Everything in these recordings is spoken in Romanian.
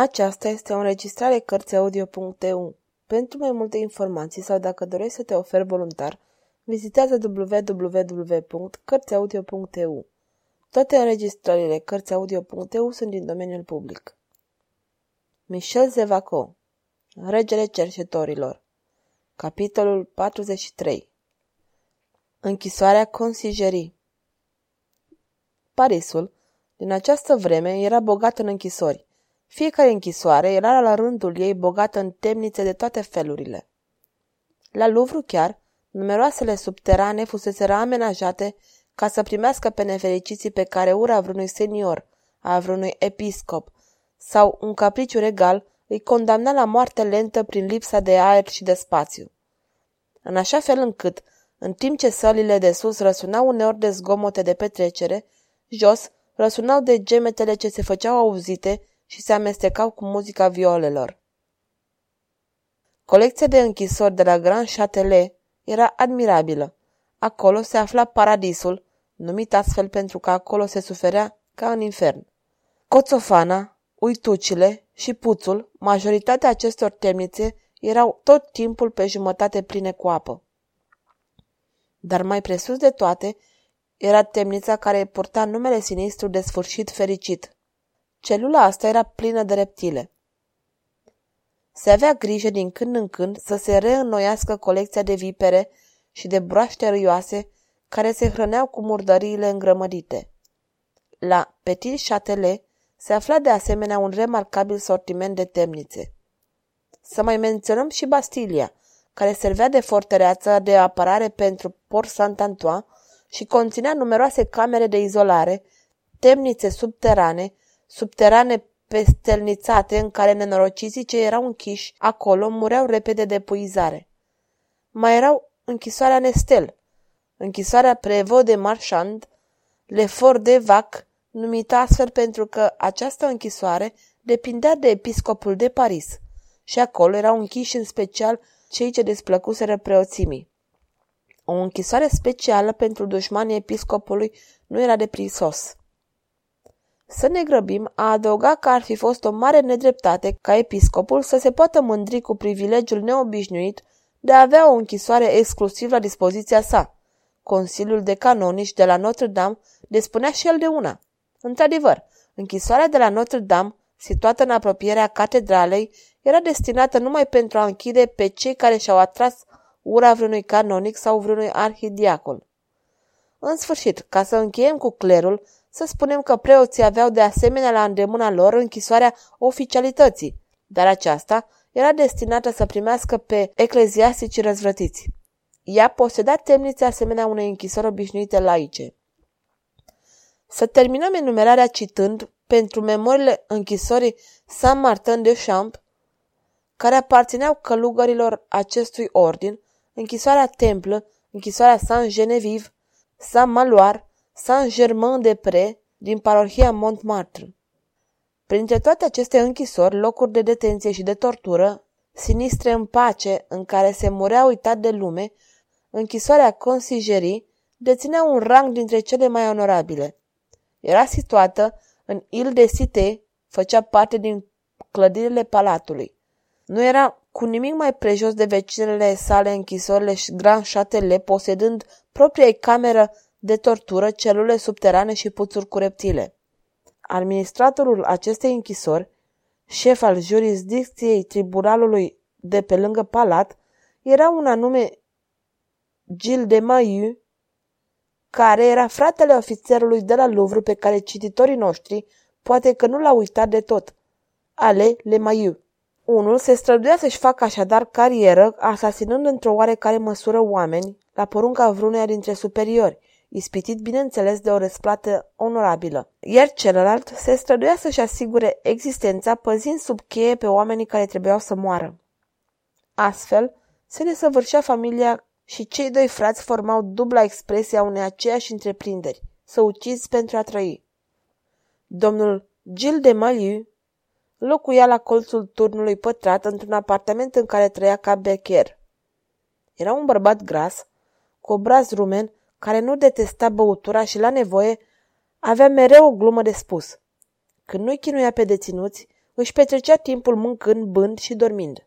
Aceasta este o înregistrare Cărțiaudio.eu. Pentru mai multe informații sau dacă dorești să te oferi voluntar, vizitează www.cărțiaudio.eu. Toate înregistrările Cărțiaudio.eu sunt din domeniul public. Michel Zevaco Regele cercetorilor Capitolul 43 Închisoarea consigerii Parisul, din această vreme, era bogat în închisori. Fiecare închisoare era la rândul ei bogată în temnițe de toate felurile. La Louvre chiar, numeroasele subterane fuseseră amenajate ca să primească pe nefericiții pe care ura vreunui senior, a vreunui episcop sau un capriciu regal îi condamna la moarte lentă prin lipsa de aer și de spațiu. În așa fel încât, în timp ce sălile de sus răsunau uneori de zgomote de petrecere, jos răsunau de gemetele ce se făceau auzite și se amestecau cu muzica violelor. Colecția de închisori de la Grand Châtelet era admirabilă. Acolo se afla paradisul, numit astfel pentru că acolo se suferea ca în infern. Coțofana, uitucile și puțul, majoritatea acestor temnițe, erau tot timpul pe jumătate pline cu apă. Dar mai presus de toate, era temnița care purta numele sinistru de sfârșit fericit. Celula asta era plină de reptile. Se avea grijă din când în când să se reînnoiască colecția de vipere și de broaște râioase care se hrăneau cu murdăriile îngrămădite. La Petit Châtelet se afla de asemenea un remarcabil sortiment de temnițe. Să mai menționăm și Bastilia, care servea de fortăreață de apărare pentru Port Saint-Antoine și conținea numeroase camere de izolare, temnițe subterane, subterane pestelnițate în care nenorociții ce erau închiși acolo mureau repede de puizare. Mai erau închisoarea Nestel, închisoarea Prevot de Marchand, Lefort de Vac, numită astfel pentru că această închisoare depindea de episcopul de Paris și acolo erau închiși în special cei ce desplăcuseră preoțimii. O închisoare specială pentru dușmanii episcopului nu era de prisos. Să ne grăbim a adăuga că ar fi fost o mare nedreptate ca episcopul să se poată mândri cu privilegiul neobișnuit de a avea o închisoare exclusiv la dispoziția sa. Consiliul de canonici de la Notre-Dame despunea și el de una. Într-adevăr, închisoarea de la Notre-Dame, situată în apropierea catedralei, era destinată numai pentru a închide pe cei care și-au atras ura vreunui canonic sau vreunui arhidiacon. În sfârșit, ca să încheiem cu clerul, să spunem că preoții aveau de asemenea la îndemâna lor închisoarea oficialității, dar aceasta era destinată să primească pe ecleziastici răzvrătiți. Ea poseda temnițe asemenea unei închisori obișnuite laice. Să terminăm enumerarea citând pentru memoriile închisorii Saint-Martin de Champ, care aparțineau călugărilor acestui ordin, închisoarea Templă, închisoarea Saint-Genevieve, Saint-Maloir, Saint-Germain-de-Pré din parohia Montmartre. Printre toate aceste închisori, locuri de detenție și de tortură, sinistre în pace, în care se murea uitat de lume, închisoarea Consigerii deținea un rang dintre cele mai onorabile. Era situată în Ile de Cité, făcea parte din clădirile palatului. Nu era cu nimic mai prejos de vecinele sale închisorile și Grand Châtelet, posedând propria cameră de tortură, celule subterane și puțuri cu reptile. Administratorul acestei închisori, șef al jurisdicției tribunalului de pe lângă palat, era un anume Gilles de Maillu, care era fratele ofițerului de la Louvre pe care cititorii noștri poate că nu l-au uitat de tot, Ale Le Maillu. Unul se străduia să-și facă așadar carieră, asasinând într-o oarecare măsură oameni, la porunca vreuneia dintre superiori, ispitit bineînțeles de o răsplată onorabilă, iar celălalt se străduia să-și asigure existența păzind sub cheie pe oamenii care trebuiau să moară. Astfel, se desăvârșea familia și cei doi frați formau dubla expresie a unei aceeași întreprinderi, să ucizi pentru a trăi. Domnul Gilles de Maliu locuia la colțul turnului pătrat într-un apartament în care trăia ca becher. Era un bărbat gras, cu obraz rumen, care nu detesta băutura și la nevoie avea mereu o glumă de spus. Când nu-i chinuia pe deținuți, își petrecea timpul mâncând, bând și dormind.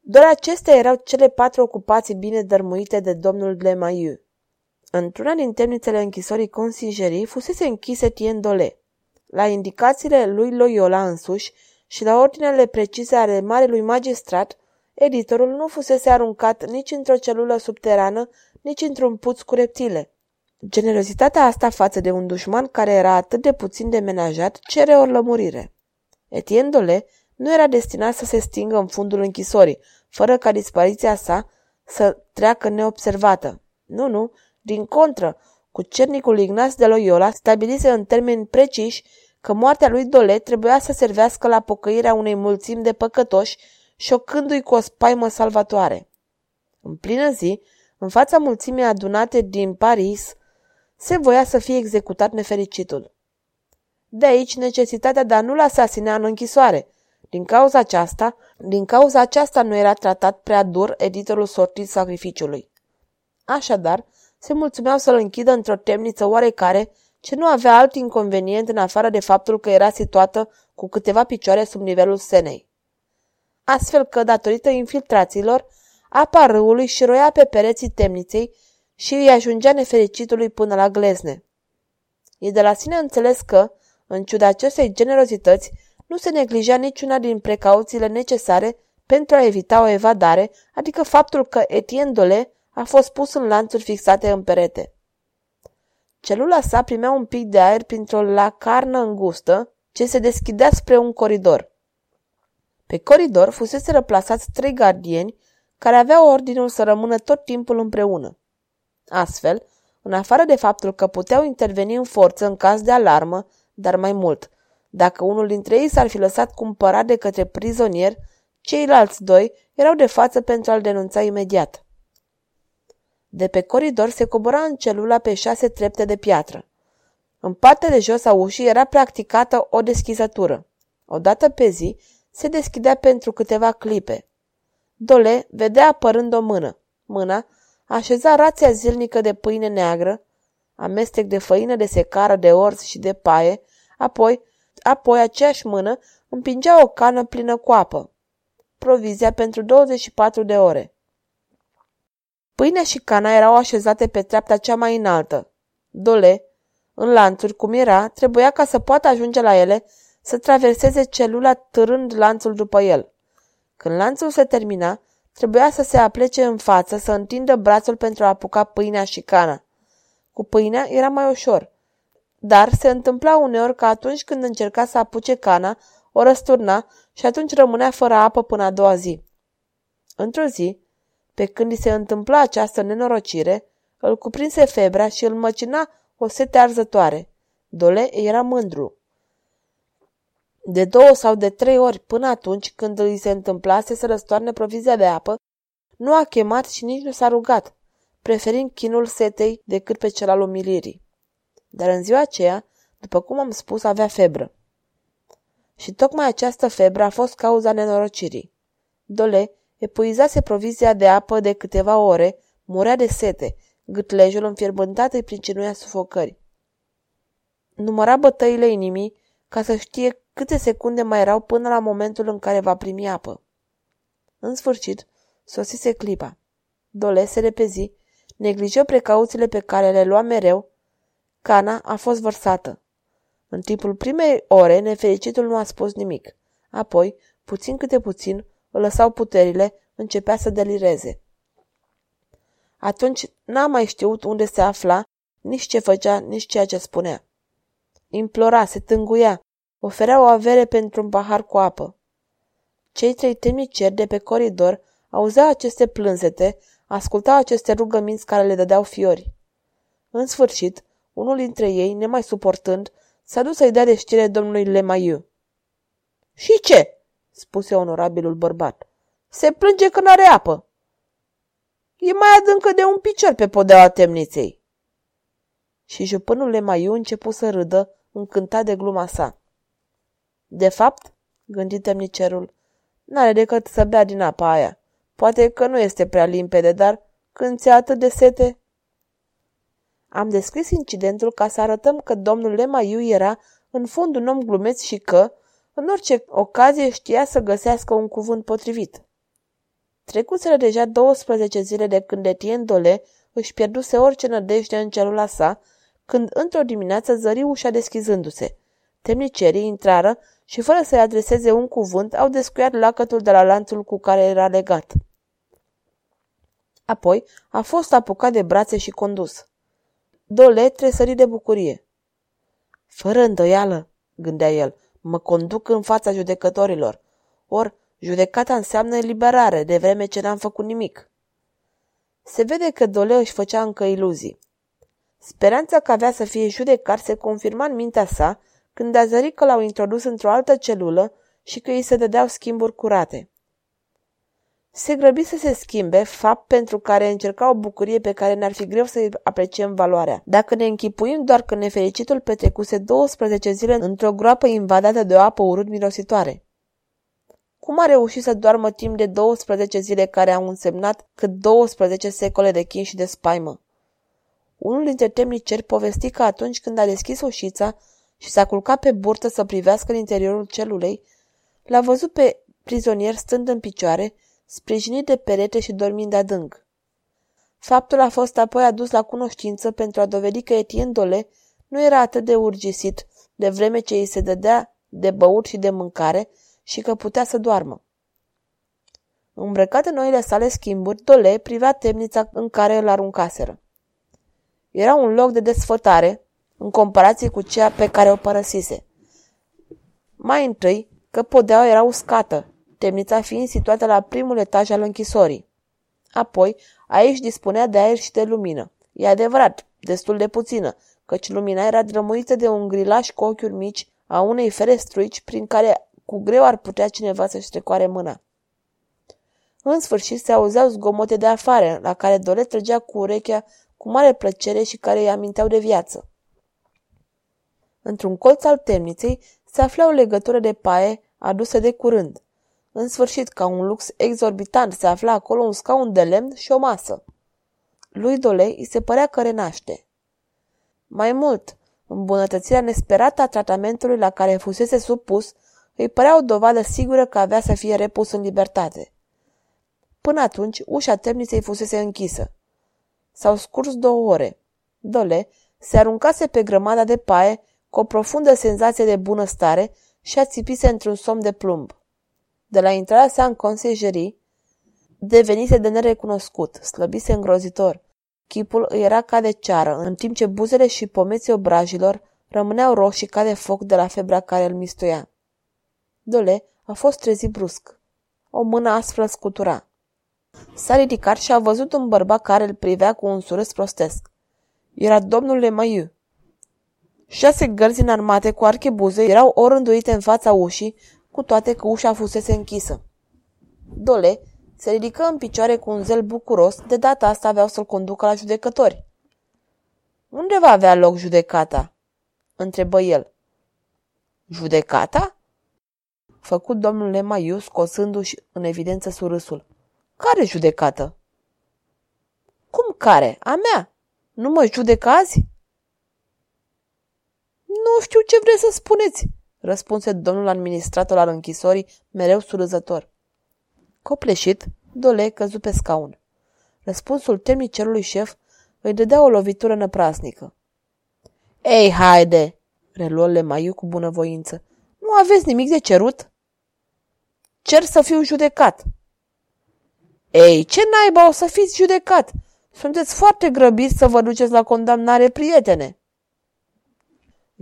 Doar acestea erau cele patru ocupații bine dărmuite de domnul Lemaiu. Într-una din temnițele închisorii consingerii fusese închise Tien Dole. La indicațiile lui Loyola însuși și la ordinele precise ale marelui magistrat, editorul nu fusese aruncat nici într-o celulă subterană, nici într-un puț cu reptile. Generozitatea asta față de un dușman care era atât de puțin de menajat cere o lămurire. Etienne Dole nu era destinat să se stingă în fundul închisorii, fără ca dispariția sa să treacă neobservată. Nu, nu, din contră, cu cernicul Ignace de Loyola stabilise în termeni preciși că moartea lui Dole trebuia să servească la pocăirea unei mulțimi de păcătoși, șocându-i cu o spaimă salvatoare. În plină zi, în fața mulțimii adunate din Paris, se voia să fie executat nefericitul. De aici necesitatea de a nu-l asasina în închisoare. Din cauza aceasta, din cauza aceasta nu era tratat prea dur editorul sortit sacrificiului. Așadar, se mulțumeau să-l închidă într-o temniță oarecare, ce nu avea alt inconvenient în afară de faptul că era situată cu câteva picioare sub nivelul senei. Astfel că, datorită infiltrațiilor, apa râului și roia pe pereții temniței și îi ajungea nefericitului până la glezne. E de la sine înțeles că, în ciuda acestei generozități, nu se neglijea niciuna din precauțiile necesare pentru a evita o evadare, adică faptul că Etienne Dole a fost pus în lanțuri fixate în perete. Celula sa primea un pic de aer printr-o lacarnă îngustă ce se deschidea spre un coridor. Pe coridor fusese răplasați trei gardieni care aveau ordinul să rămână tot timpul împreună. Astfel, în afară de faptul că puteau interveni în forță în caz de alarmă, dar mai mult, dacă unul dintre ei s-ar fi lăsat cumpărat de către prizonier, ceilalți doi erau de față pentru a-l denunța imediat. De pe coridor se cobora în celula pe șase trepte de piatră. În partea de jos a ușii era practicată o deschizătură. Odată pe zi se deschidea pentru câteva clipe. Dole vedea apărând o mână. Mâna așeza rația zilnică de pâine neagră, amestec de făină de secară, de orz și de paie, apoi, apoi aceeași mână împingea o cană plină cu apă. Provizia pentru 24 de ore. Pâinea și cana erau așezate pe treapta cea mai înaltă. Dole, în lanțuri cum era, trebuia ca să poată ajunge la ele să traverseze celula târând lanțul după el. Când lanțul se termina, trebuia să se aplece în față, să întindă brațul pentru a apuca pâinea și cana. Cu pâinea era mai ușor, dar se întâmpla uneori că atunci când încerca să apuce cana, o răsturna și atunci rămânea fără apă până a doua zi. Într-o zi, pe când îi se întâmpla această nenorocire, îl cuprinse febra și îl măcina o sete arzătoare. Dole era mândru. De două sau de trei ori până atunci când îi se întâmplase să răstoarne provizia de apă, nu a chemat și nici nu s-a rugat, preferind chinul setei decât pe cel al umilirii. Dar în ziua aceea, după cum am spus, avea febră. Și tocmai această febră a fost cauza nenorocirii. Dole epuizase provizia de apă de câteva ore, murea de sete, gâtlejul înfierbântat îi pricinuia sufocări. Număra bătăile inimii ca să știe câte secunde mai erau până la momentul în care va primi apă. În sfârșit, sosise clipa. Dole se repezi, neglijă precauțiile pe care le lua mereu. Cana a fost vărsată. În timpul primei ore, nefericitul nu a spus nimic. Apoi, puțin câte puțin, îl lăsau puterile, începea să delireze. Atunci n-a mai știut unde se afla, nici ce făcea, nici ceea ce spunea. Implora, se tânguia, oferea o avere pentru un pahar cu apă. Cei trei temniceri de pe coridor auzeau aceste plânzete, ascultau aceste rugăminți care le dădeau fiori. În sfârșit, unul dintre ei, nemai suportând, s-a dus să-i dea de știre domnului Lemaiu. Și ce?" spuse onorabilul bărbat. Se plânge că n-are apă. E mai adâncă de un picior pe podeaua temniței. Și jupânul Lemaiu început să râdă, încântat de gluma sa. De fapt, gândi temnicerul, n-are decât să bea din apa aia. Poate că nu este prea limpede, dar când ți-e atât de sete... Am descris incidentul ca să arătăm că domnul Lemaiu era în fond un om glumeț și că, În orice ocazie știa să găsească un cuvânt potrivit. Trecuseră deja 12 zile de când Etienne Dole își pierduse orice nădejde în celula sa, când într-o dimineață zări ușa deschizându-se. Temnicerii intrară și, fără să-i adreseze un cuvânt, au descuiat lacătul de la lanțul cu care era legat. Apoi a fost apucat de brațe și condus. Dole tresări de bucurie. Fără îndoială, gândea el, mă conduc în fața judecătorilor. Or, judecata înseamnă eliberare, de vreme ce n-am făcut nimic. Se vede că Dole își făcea încă iluzii. Speranța că avea să fie judecat se confirma în mintea sa când a zărit că l-au introdus într-o altă celulă și că îi se dădeau schimburi curate. Se grăbi să se schimbe, fapt pentru care încerca o bucurie pe care ne-ar fi greu să-i apreciem valoarea. Dacă ne închipuim doar că nefericitul petrecuse 12 zile într-o groapă invadată de o apă urât mirositoare. Cum a reușit să doarmă timp de 12 zile care au însemnat cât 12 secole de chin și de spaimă? Unul dintre temniceri povesti că atunci când a deschis ușița și s-a culcat pe burtă să privească în interiorul celulei, l-a văzut pe prizonier stând în picioare, sprijinit de perete și dormind adânc. Faptul a fost apoi adus la cunoștință pentru a dovedi că Etienne Dole nu era atât de urgisit, de vreme ce îi se dădea de băut și de mâncare și că putea să doarmă. Îmbrăcat în noile sale schimburi, Dole privea temnița în care îl aruncaseră. Era un loc de desfătare, în comparație cu cea pe care o părăsise. Mai întâi, că podeaua era uscată, temnița fiind situată la primul etaj al închisorii. Apoi, aici dispunea de aer și de lumină. E adevărat, destul de puțină, căci lumina era drămuită de un grilaș cu ochiuri mici a unei ferestruici prin care cu greu ar putea cineva să-și trecoare mâna. În sfârșit se auzeau zgomote de afară, la care Dole trăgea cu urechea cu mare plăcere și care îi aminteau de viață. Într-un colț al temniței se afla o legătură de paie adusă de curând. În sfârșit, ca un lux exorbitant, se afla acolo un scaun de lemn și o masă. Lui Dole îi se părea că renaște. Mai mult, îmbunătățirea nesperată a tratamentului la care fusese supus îi părea o dovadă sigură că avea să fie repus în libertate. Până atunci, ușa temniței fusese închisă. S-au scurs două ore. Dole se aruncase pe grămada de paie cu o profundă senzație de bunăstare și a țipise într-un somn de plumb. De la intrarea sa în consejerii, devenise de nerecunoscut, slăbise îngrozitor. Chipul îi era ca de ceară, în timp ce buzele și pomeții obrajilor rămâneau roșii ca de foc de la febra care îl mistuia. Dole a fost trezit brusc. O mână aspră scutura. S-a ridicat și a văzut un bărbat care îl privea cu un surâs prostesc. Era domnul Lemaiu. Șase gărzi înarmate cu archebuze erau orânduite în fața ușii, cu toate că ușa fusese închisă. Dole se ridică în picioare cu un zel bucuros, de data asta aveau să-l conducă la judecători. Unde va avea loc judecata? întrebă el. Judecata? Făcut domnul Lemaiu, scosându-și în evidență surâsul. Care judecată? Cum care? A mea? Nu mă judecați? Nu știu ce vreți să spuneți, răspunse domnul administrator al închisorii, mereu surâzător. Copleșit, Dole căzu pe scaun. Răspunsul temnicerului șef îi dădea o lovitură năprasnică. Ei, haide!" reluă Lemaiu cu bunăvoință. Nu aveți nimic de cerut?" Cer să fiu judecat." Ei, ce naiba o să fiți judecat? Sunteți foarte grăbiți să vă duceți la condamnare, prietene."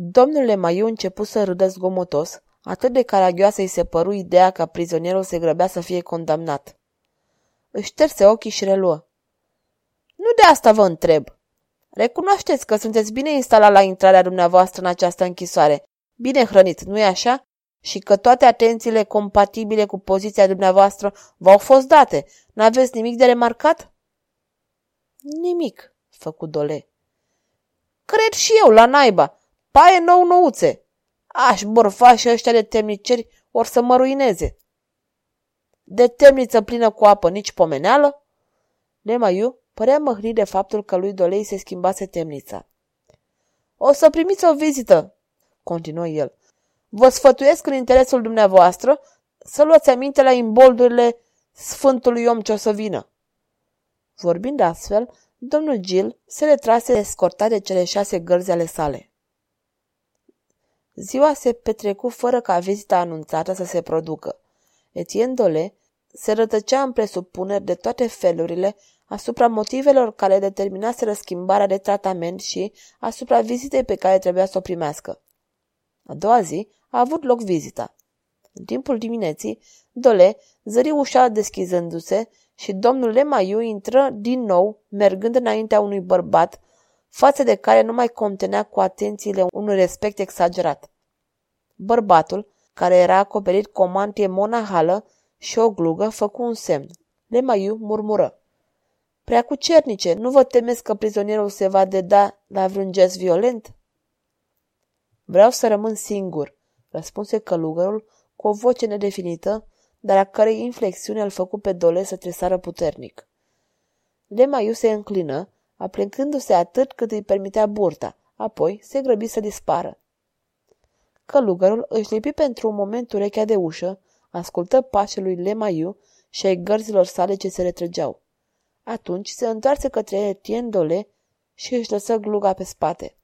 Domnule Maiu început să râdă zgomotos, atât de caragioasă îi se păru ideea că prizonierul se grăbea să fie condamnat. Își șterse ochii și reluă. Nu de asta vă întreb. Recunoașteți că sunteți bine instalat la intrarea dumneavoastră în această închisoare, bine hrănit, nu-i așa? Și că toate atențiile compatibile cu poziția dumneavoastră v-au fost date. N-aveți nimic de remarcat? Nimic, făcu Dole. Cred și eu, la naiba paie nou-nouțe. Aș borfa și ăștia de temniceri or să mă ruineze. De temniță plină cu apă nici pomeneală? Nemaiu părea măhnit de faptul că lui Dolei se schimbase temnița. O să primiți o vizită, continuă el. Vă sfătuiesc în interesul dumneavoastră să luați aminte la imboldurile Sfântului om ce o să vină. Vorbind astfel, domnul Gil se retrase escortat de cele șase gărzi ale sale. Ziua se petrecu fără ca vizita anunțată să se producă. Etienne Dole se rătăcea în presupuneri de toate felurile asupra motivelor care determinaseră schimbarea de tratament și asupra vizitei pe care trebuia să o primească. A doua zi a avut loc vizita. În timpul dimineții, Dole zări ușa deschizându-se și domnul Lemaiu intră din nou, mergând înaintea unui bărbat, față de care nu mai contenea cu atențiile unui respect exagerat. Bărbatul, care era acoperit cu o mantie monahală și o glugă, făcu un semn. Lemaiu murmură. Prea cu cernice, nu vă temeți că prizonierul se va deda la vreun gest violent? Vreau să rămân singur, răspunse călugărul cu o voce nedefinită, dar a cărei inflexiune îl făcu pe dole să tresară puternic. Lemaiu se înclină, aplecându-se atât cât îi permitea burta, apoi se grăbi să dispară. Călugărul își lipi pentru un moment urechea de ușă, ascultă pașii lui Lemaiu și ai gărzilor sale ce se retrăgeau. Atunci se întoarse către Etienne Dole și își lăsă gluga pe spate.